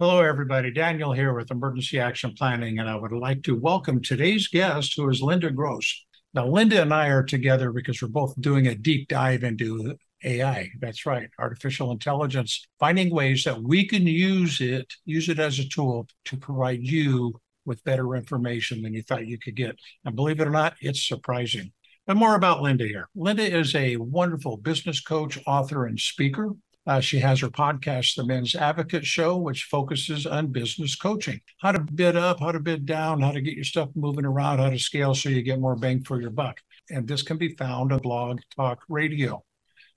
Hello, everybody. Daniel here with Emergency Action Planning, and I would like to welcome today's guest, who is Linda Gross. Now, Linda and I are together because we're both doing a deep dive into AI. That's right, artificial intelligence, finding ways that we can use it, use it as a tool to provide you with better information than you thought you could get. And believe it or not, it's surprising. But more about Linda here. Linda is a wonderful business coach, author, and speaker. Uh, she has her podcast, The Men's Advocate Show, which focuses on business coaching how to bid up, how to bid down, how to get your stuff moving around, how to scale so you get more bang for your buck. And this can be found on Blog Talk Radio.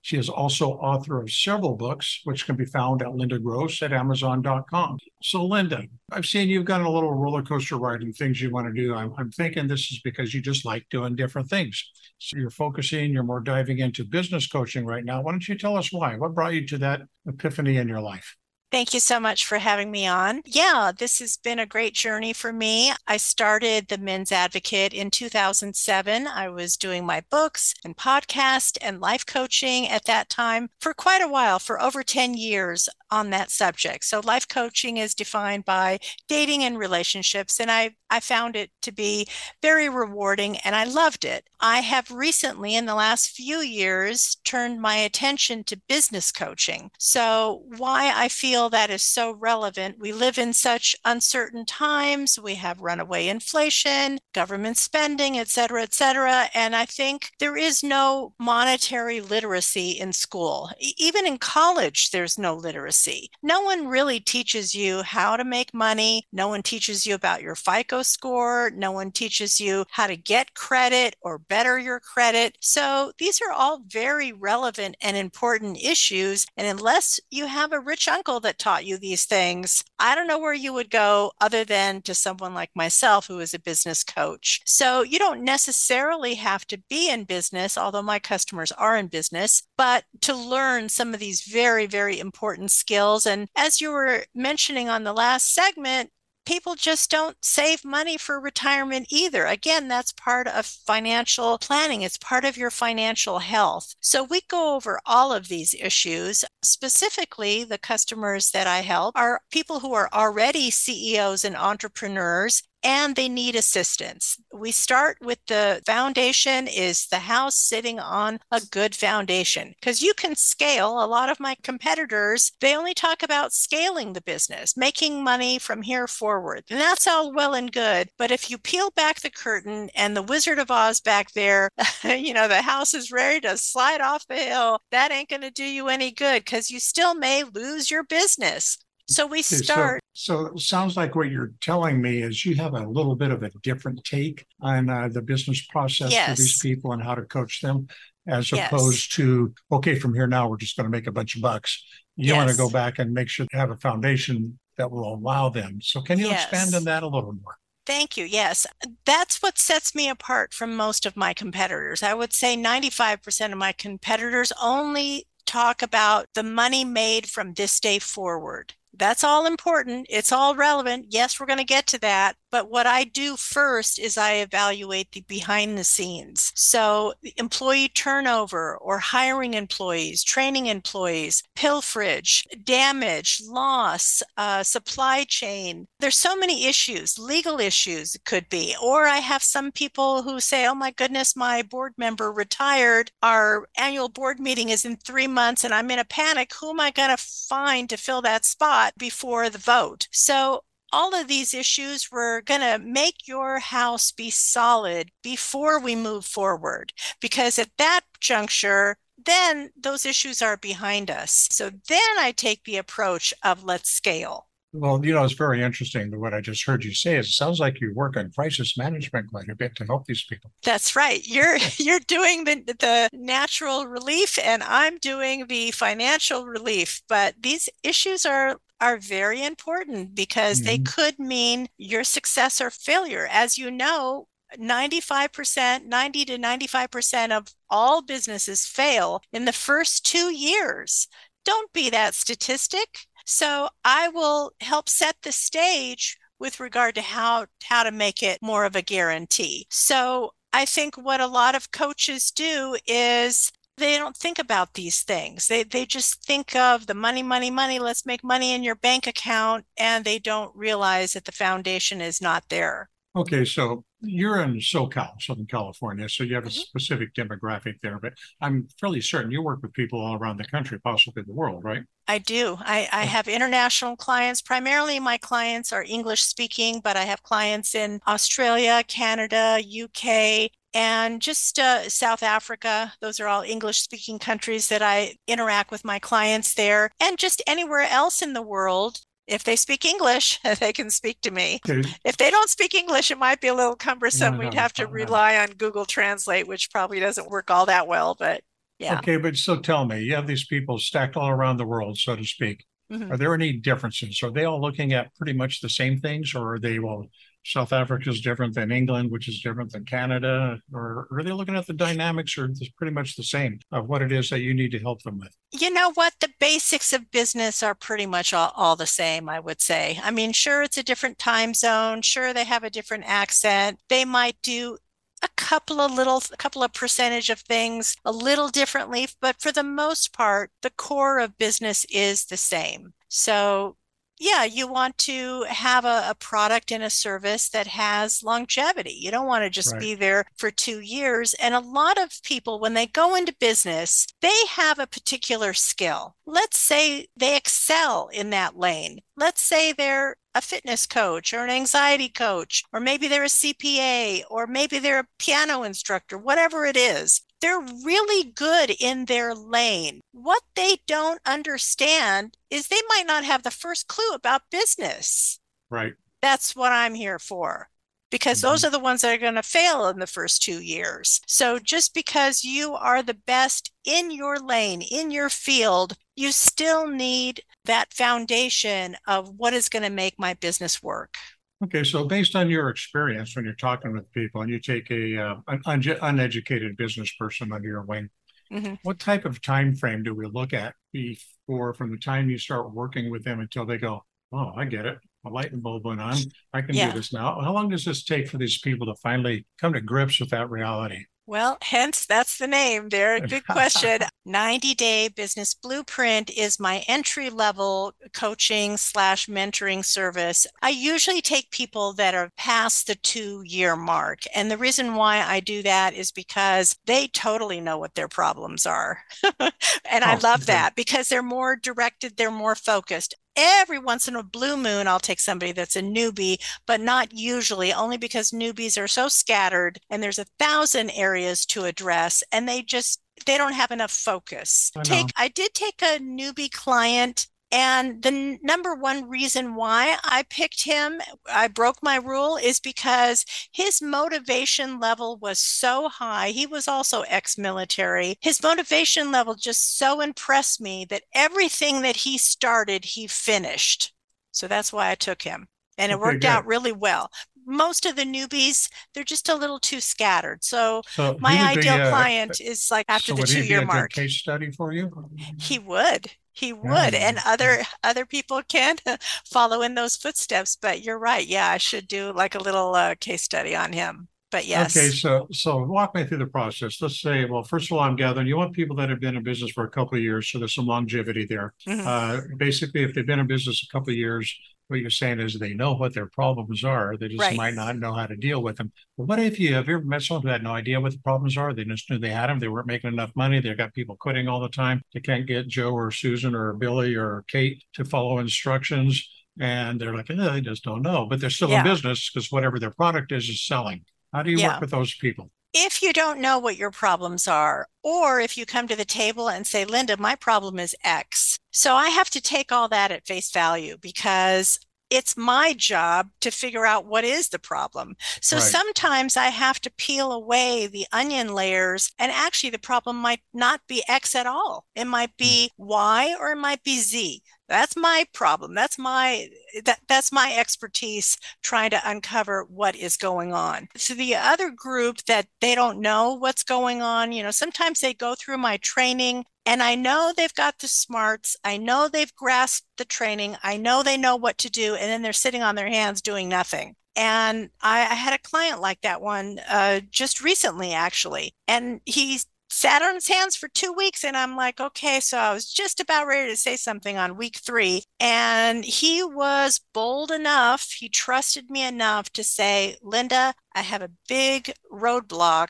She is also author of several books, which can be found at Linda Gross at Amazon.com. So, Linda, I've seen you've got a little roller coaster ride and things you want to do. I'm, I'm thinking this is because you just like doing different things. So, you're focusing, you're more diving into business coaching right now. Why don't you tell us why? What brought you to that epiphany in your life? Thank you so much for having me on. Yeah, this has been a great journey for me. I started the Men's Advocate in 2007. I was doing my books and podcast and life coaching at that time for quite a while, for over 10 years on that subject. So life coaching is defined by dating and relationships and I I found it to be very rewarding and I loved it. I have recently in the last few years turned my attention to business coaching. So why I feel that is so relevant, we live in such uncertain times, we have runaway inflation, government spending, et cetera, et cetera, and I think there is no monetary literacy in school. Even in college there's no literacy literacy. No one really teaches you how to make money. No one teaches you about your FICO score. No one teaches you how to get credit or better your credit. So these are all very relevant and important issues. And unless you have a rich uncle that taught you these things, I don't know where you would go other than to someone like myself who is a business coach. So you don't necessarily have to be in business, although my customers are in business, but to learn some of these very, very important skills skills. And as you were mentioning on the last segment, people just don't save money for retirement either. Again, that's part of financial planning, it's part of your financial health. So we go over all of these issues. Specifically, the customers that I help are people who are already CEOs and entrepreneurs and they need assistance. We start with the foundation is the house sitting on a good foundation because you can scale. A lot of my competitors, they only talk about scaling the business, making money from here forward. And that's all well and good. But if you peel back the curtain and the Wizard of Oz back there, you know, the house is ready to slide off the hill, that ain't going to do you any good because you still may lose your business. So we start. So, so, it sounds like what you're telling me is you have a little bit of a different take on uh, the business process yes. for these people and how to coach them, as yes. opposed to okay, from here now we're just going to make a bunch of bucks. You yes. want to go back and make sure to have a foundation that will allow them. So, can you expand on that a little more? Thank you. Yes, that's what sets me apart from most of my competitors. I would say 95% of my competitors only talk about the money made from this day forward. That's all important. It's all relevant. Yes, we're going to get to that. But what I do first is I evaluate the behind the scenes. So, employee turnover or hiring employees, training employees, pilferage, damage, loss, uh, supply chain. There's so many issues, legal issues could be. Or I have some people who say, oh my goodness, my board member retired. Our annual board meeting is in three months and I'm in a panic. Who am I going to find to fill that spot before the vote? So all of these issues, we're going to make your house be solid before we move forward. Because at that juncture, then those issues are behind us. So then I take the approach of let's scale. Well, you know, it's very interesting But what I just heard you say. Is it sounds like you work on crisis management quite a bit to help these people. That's right. You're you're doing the the natural relief, and I'm doing the financial relief. But these issues are are very important because mm-hmm. they could mean your success or failure. As you know, 95%, 90 to 95% of all businesses fail in the first two years. Don't be that statistic. So I will help set the stage with regard to how, how to make it more of a guarantee. So I think what a lot of coaches do is they don't think about these things. They they just think of the money, money, money, let's make money in your bank account and they don't realize that the foundation is not there. Okay, so you're in SoCal, Southern California, so you have a Mhm. specific demographic there, but I'm fairly certain you work with people all around the country, possibly the world, right? I do. I, I Oh. have international clients. Primarily, my clients are English speaking, but I have clients in Australia, Canada, UK, and just uh, South Africa. Those are all English speaking countries that I interact with my clients there, and just anywhere else in the world. If they speak English, they can speak to me. Okay, If they don't speak English, it might be a little cumbersome. No, We'd no, have to no, rely on Google Translate, which probably doesn't work all that well, but yeah. okay, but so tell me, you have these people stacked all around the world, so to speak. Mhm. Are there any differences? Are they all looking at pretty much the same things, or are they, well, South Africa is different than England, which is different than Canada? Or are they looking at the dynamics or it's pretty much the same of what it is that you need to help them with? You know what? The basics of business are pretty much all, all the same, I would say. I mean, sure, it's a different time zone. Sure, they have a different accent. They might do a couple of little, a couple of percentage of things a little differently, but for the most part, the core of business is the same. So, yeah, you want to have a, a product and a service that has longevity. You don't want to just Right. be there for two years. And a lot of people, when they go into business, they have a particular skill. Let's say they excel in that lane. Let's say they're a fitness coach or an anxiety coach, or maybe they're a CPA, or maybe they're a piano instructor, whatever it is. They're really good in their lane. What they don't understand is they might not have the first clue about business. Right. That's what I'm here for. Because those Mhm. are the ones that are going to fail in the first two years. So just because you are the best in your lane, in your field, you still need that foundation of what is going to make my business work. Okay, so based on your experience when you're talking with people and you take a uh, an unge- uneducated business person under your wing, Mhm. what type of time frame do we look at before from the time you start working with them until they go, "Oh, I get it. A light bulb went on. I can Yeah. do this now." How long does this take for these people to finally come to grips with that reality? Well, hence that's the name there. Good question. 90 Day Business Blueprint is my entry level coaching slash mentoring service. I usually take people that are past the two year mark. And the reason why I do that is because they totally know what their problems are. and I Oh, love okay. that because they're more directed, they're more focused. Every once in a blue moon, I'll take somebody that's a newbie but not usually, only because newbies are so scattered and there's a thousand areas to address and they just they don't have enough focus. I Take. I did take a newbie client and the number one reason why I picked him, I broke my rule, is because his motivation level was so high. He was also ex military. His motivation level just so impressed me that everything that he started, he finished. So that's why I took him. And it Okay, worked good. out really well. Most of the newbies, they're just a little too scattered. So So my he would be, ideal uh, client is like after so the would he two year mark. Case study for you? He would. He would. And other other people can follow in those footsteps. But you're right. Yeah, I should do like a little uh, case study on him. But yes. Okay, so so walk me through the process. Let's say, well, first of all, I'm gathering you want people that have been in business for a couple of years, so there's some longevity there. Mhm. Uh, basically, if they've been in business a couple of years, what you're saying is they know what their problems are. They just Right. might not know how to deal with them. But what if you have you ever met someone who had no idea what the problems are? They just knew they had them. They weren't making enough money. They've got people quitting all the time. They can't get Joe or Susan or Billy or Kate to follow instructions. And they're like, eh, they just don't know, but they're still Yeah. in business because whatever their product is is selling. How do you Yeah. work with those people? If you don't know what your problems are, or if you come to the table and say, Linda, my problem is X. So I have to take all that at face value because it's my job to figure out what is the problem. So Right. sometimes I have to peel away the onion layers, and actually, the problem might not be X at all. It might hmm. be Y or it might be Z. That's my problem. That's my that that's my expertise trying to uncover what is going on. So the other group that they don't know what's going on, you know, sometimes they go through my training and I know they've got the smarts. I know they've grasped the training. I know they know what to do. And then they're sitting on their hands doing nothing. And I, I had a client like that one uh, just recently, actually. And he's sat on his hands for two weeks. And I'm like, okay. So I was just about ready to say something on week three. And he was bold enough, he trusted me enough to say, Linda, I have a big roadblock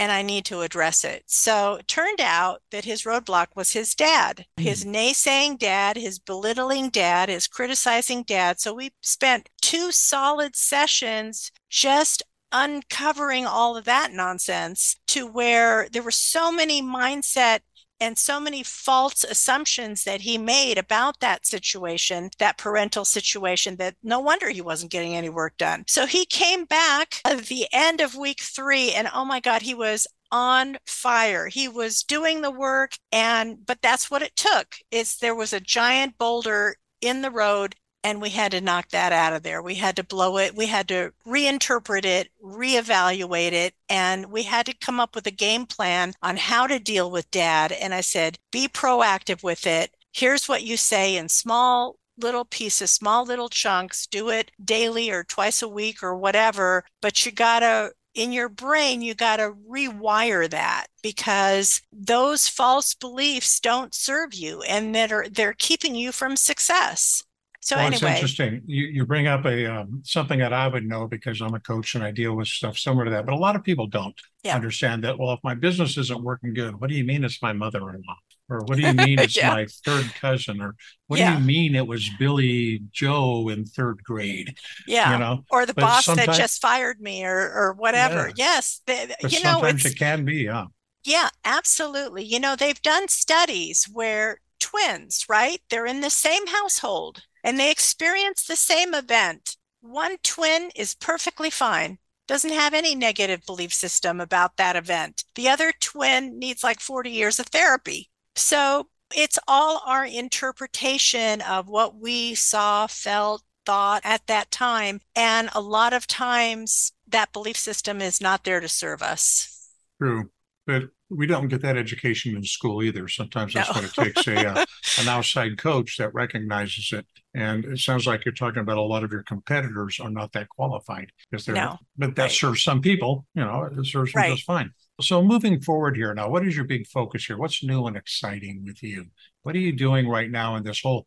and I need to address it. So it turned out that his roadblock was his dad, mm. his naysaying dad, his belittling dad, his criticizing dad. So we spent two solid sessions just uncovering all of that nonsense to where there were so many mindset and so many false assumptions that he made about that situation, that parental situation, that no wonder he wasn't getting any work done. So he came back at the end of week three, and oh my God, he was on fire. He was doing the work and but that's what it took. Is there was a giant boulder in the road and we had to knock that out of there. We had to blow it. We had to reinterpret it, reevaluate it, and we had to come up with a game plan on how to deal with dad. And I said, be proactive with it. Here's what you say in small little pieces, small little chunks. Do it daily or twice a week or whatever, but you got to in your brain, you got to rewire that because those false beliefs don't serve you and that are they're keeping you from success. So well, anyway, it's interesting. You you bring up a um, something that I would know because I'm a coach and I deal with stuff similar to that. But a lot of people don't yeah. understand that. Well, if my business isn't working good, what do you mean it's my mother-in-law? Or what do you mean it's yeah. my third cousin? Or what yeah. do you mean it was Billy Joe in third grade? Yeah, you know, or the but boss that just fired me, or or whatever. Yes, they, you know, sometimes it can be. Yeah. Yeah, absolutely. You know, they've done studies where twins, right? They're in the same household and they experience the same event. One twin is perfectly fine, doesn't have any negative belief system about that event. The other twin needs like 40 years of therapy. So it's all our interpretation of what we saw, felt, thought at that time. And a lot of times that belief system is not there to serve us. True. But we don't get that education in school either. Sometimes that's no. what it takes a uh, an outside coach that recognizes it. And it sounds like you're talking about a lot of your competitors are not that qualified because they're. No. But that right. serves some people. You know, it serves them just fine. So moving forward here now, what is your big focus here? What's new and exciting with you? What are you doing right now in this whole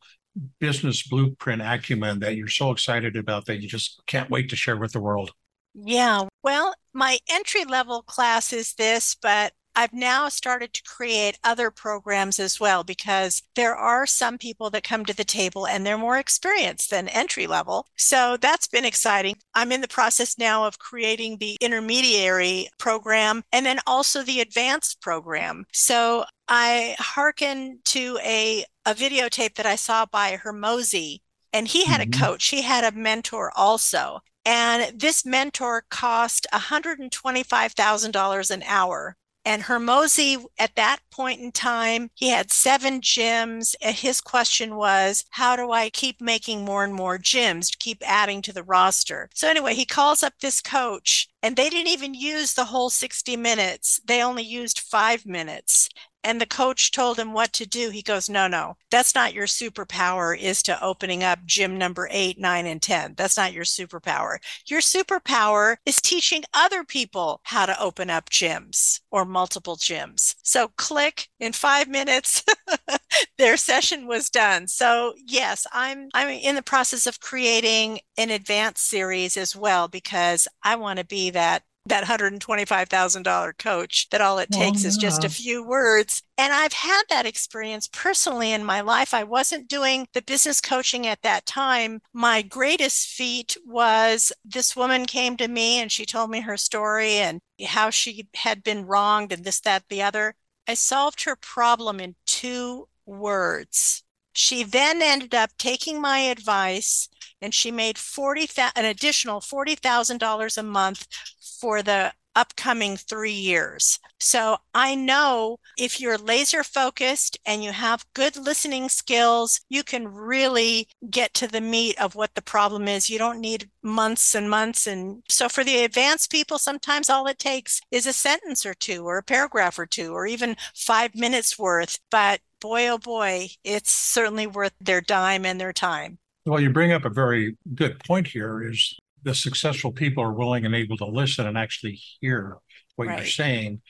business blueprint acumen that you're so excited about that you just can't wait to share with the world? Yeah, well, my entry level class is this, but I've now started to create other programs as well because there are some people that come to the table and they're more experienced than entry level. So that's been exciting. I'm in the process now of creating the intermediary program and then also the advanced program. So I hearken to a, a videotape that I saw by Hormozi and he had mm-hmm. a coach, he had a mentor also. And this mentor cost $125,000 an hour and Hormozi, at that point in time, he had seven gyms. And his question was, how do I keep making more and more gyms to keep adding to the roster? So, anyway, he calls up this coach, and they didn't even use the whole 60 minutes. They only used five minutes and the coach told him what to do, he goes, No, no, that's not your superpower, is to opening up gym number eight, nine, and 10. That's not your superpower. Your superpower is teaching other people how to open up gyms or multiple gyms. So, click in five minutes, their session was done. So, yes, I'm, I'm in the process of creating an advanced series as well because I want to be that that $125,000 coach that all it oh, takes oh, yeah. is just a few words. And I've had that experience personally in my life. I wasn't doing the business coaching at that time. My greatest feat was this woman came to me and she told me her story and how she had been wronged and this, that, the other. I solved her problem in two words. She then ended up taking my advice and she made 40 an additional $40,000 a month for the upcoming 3 years. So I know if you're laser focused and you have good listening skills, you can really get to the meat of what the problem is. You don't need months and months and so for the advanced people sometimes all it takes is a sentence or two or a paragraph or two or even 5 minutes worth, but boy oh boy, it's certainly worth their dime and their time. Well, you bring up a very good point here is the successful people are willing and able to listen and actually hear what right. you're saying.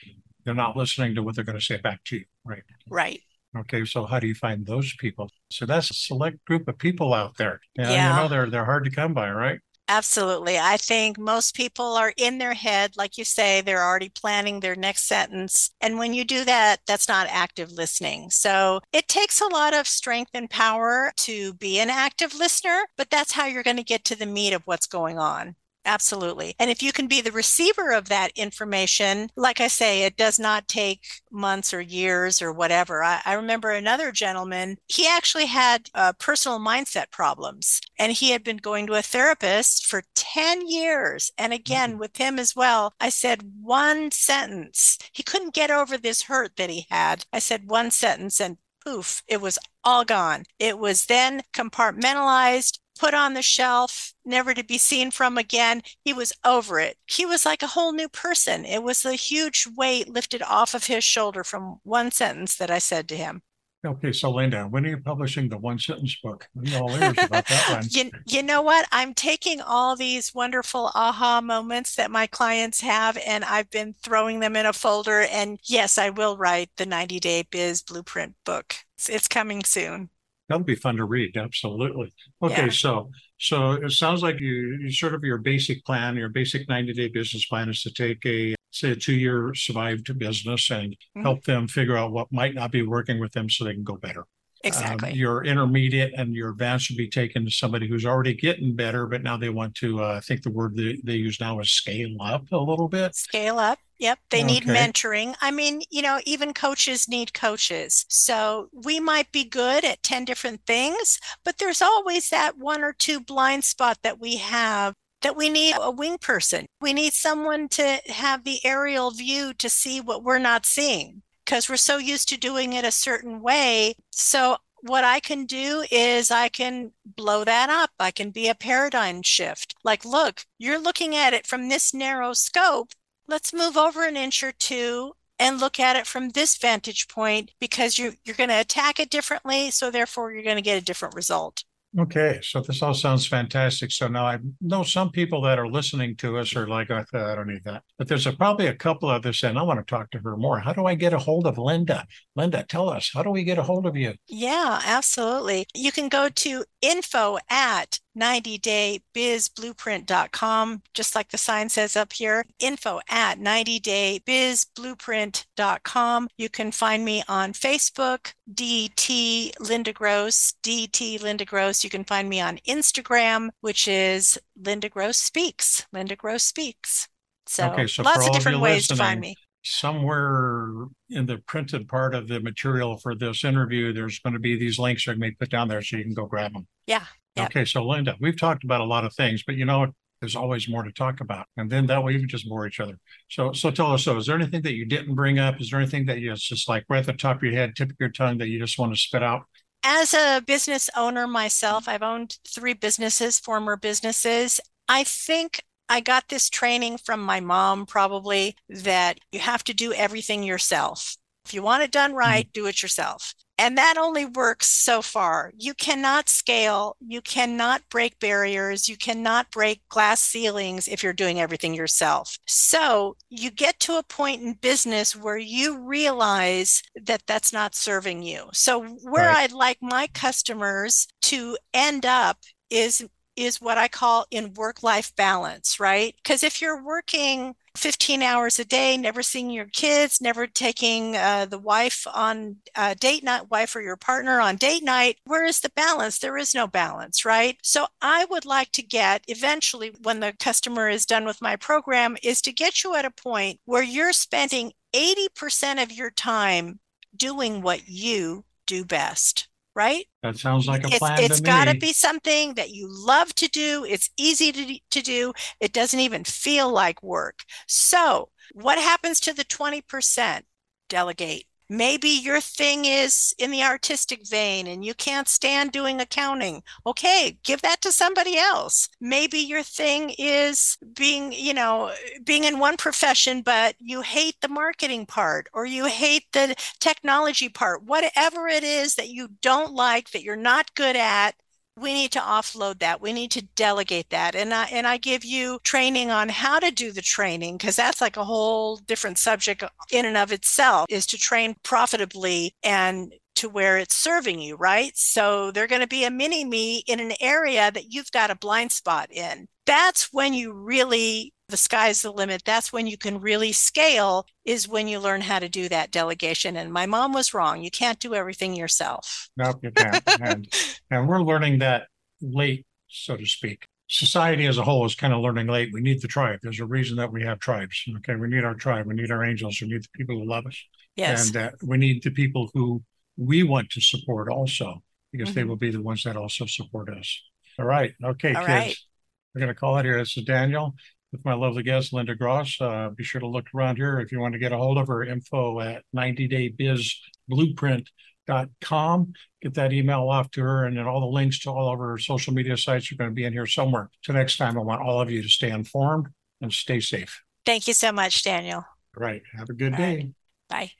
they're not listening to what they're going to say back to you. Right. Right. Okay, so how do you find those people? So that's a select group of people out there. Yeah, Yeah. you know they're they're hard to come by, right? Absolutely. I think most people are in their head, like you say, they're already planning their next sentence. And when you do that, that's not active listening. So it takes a lot of strength and power to be an active listener, but that's how you're going to get to the meat of what's going on. Absolutely. And if you can be the receiver of that information, like I say, it does not take months or years or whatever. I, I remember another gentleman, he actually had uh, personal mindset problems and he had been going to a therapist for 10 years. And again, with him as well, I said one sentence. He couldn't get over this hurt that he had. I said one sentence and poof, it was all gone. It was then compartmentalized, put on the shelf, never to be seen from again. He was over it. He was like a whole new person. It was a huge weight lifted off of his shoulder from one sentence that I said to him. Okay, so Linda, when are you publishing the one sentence book? All ears about that one. you, you know what? I'm taking all these wonderful aha moments that my clients have and I've been throwing them in a folder. And yes, I will write the 90 Day Biz Blueprint book. It's, it's coming soon. That'll be fun to read. Absolutely. Okay, Yeah. so so it sounds like you, you sort of your basic plan, your basic 90 day business plan is to take a say a two year survived business and Mhm. help them figure out what might not be working with them so they can go better. Exactly. Um, your intermediate and your advanced would be taken to somebody who's already getting better, but now they want to. Uh, I think the word they, they use now is scale up a little bit. Scale up. Yep. They need mentoring. I mean, you know, even coaches need coaches. So we might be good at 10 different things, but there's always that one or two blind spot that we have that we need a wing person. We need someone to have the aerial view to see what we're not seeing because we're so used to doing it a certain way. So what I can do is I can blow that up. I can be a paradigm shift. Like, look, you're looking at it from this narrow scope. Let's move over an inch or two and look at it from this vantage point because you, you're going to attack it differently. So, therefore, you're going to get a different result. Okay, so this all sounds fantastic. So now I know some people that are listening to us are like, I, don't need that. But there's a, probably a couple others saying, I want to talk to her more. How do I get a hold of Linda? Linda, tell us, how do we get a hold of you? Yeah, absolutely. You can go to info at 90daybizblueprint.com, just like the sign says up here. Info at 90daybizblueprint.com. You can find me on Facebook, DT Linda Gross, DT Linda Gross. You can find me on Instagram, which is Linda Gross Speaks. Linda Gross Speaks. So, Okay, so lots of of different you ways to find me. Somewhere in the printed part of the material for this interview, there's going to be these links that may put down there so you can go grab them. Yeah, yeah. Okay, so Linda, we've talked about a lot of things, but you know, there's always more to talk about. And then that way we can just bore each other. So so tell us, so is there anything that you didn't bring up? Is there anything that you it's just like right at the top of your head, tip of your tongue that you just want to spit out? as a business owner myself, I've owned three businesses, former businesses. I think I got this training from my mom, probably that you have to do everything yourself. If you want it done mm-hmm. right, do it yourself. And that only works so far. You cannot scale, you cannot break barriers, you cannot break glass ceilings if you're doing everything yourself. So you get to a point in business where you realize that that's not serving you. So where Right. I'd like my customers to end up is is what I call in work life balance, right? Because if you're working 15 hours a day, never seeing your kids, never taking uh, the wife on uh, date night, wife or your partner on date night, where is the balance? There is no balance, right? So I would like to get eventually, when the customer is done with my program, is to get you at a point where you're spending 80% of your time doing what you do best, right? That sounds like a it's plan it's got to be something that you love to do. It's easy to, to do. It doesn't even feel like work. So, what happens to the 20%? Delegate. Maybe your thing is in the artistic vein and you can't stand doing accounting. Okay, give that to somebody else. Maybe your thing is being, you know, being in one profession, but you hate the marketing part or you hate the technology part. Whatever it is that you don't like, that you're not good at, we need to offload that. We need to delegate that. And i and i give you training on how to do the training because that's like a whole different subject in and of itself is to train profitably and to where it's serving you right? So they're going to be a mini me in an area that you've got a blind spot in. That's when you really the sky's the limit. That's when you can really scale, is when you learn how to do that delegation. And my mom was wrong. You can't do everything yourself. No, you can't. and, and we're learning that late, so to speak. Society as a whole is kind of learning late. We need the tribe. There's a reason that we have tribes. Okay. We need our tribe. We need our angels. We need the people who love us. Yes. And uh, we need the people who we want to support also, because mm-hmm. they will be the ones that also support us. All right. Okay, All kids. Right. We're going to call it here. This is Daniel with my lovely guest, Linda Gross. Uh, be sure to look around here if you want to get a hold of her info at 90daybizblueprint.com. Get that email off to her, and then all the links to all of her social media sites are going to be in here somewhere. So next time, I want all of you to stay informed and stay safe. Thank you so much, Daniel. All right. Have a good all day. Right. Bye.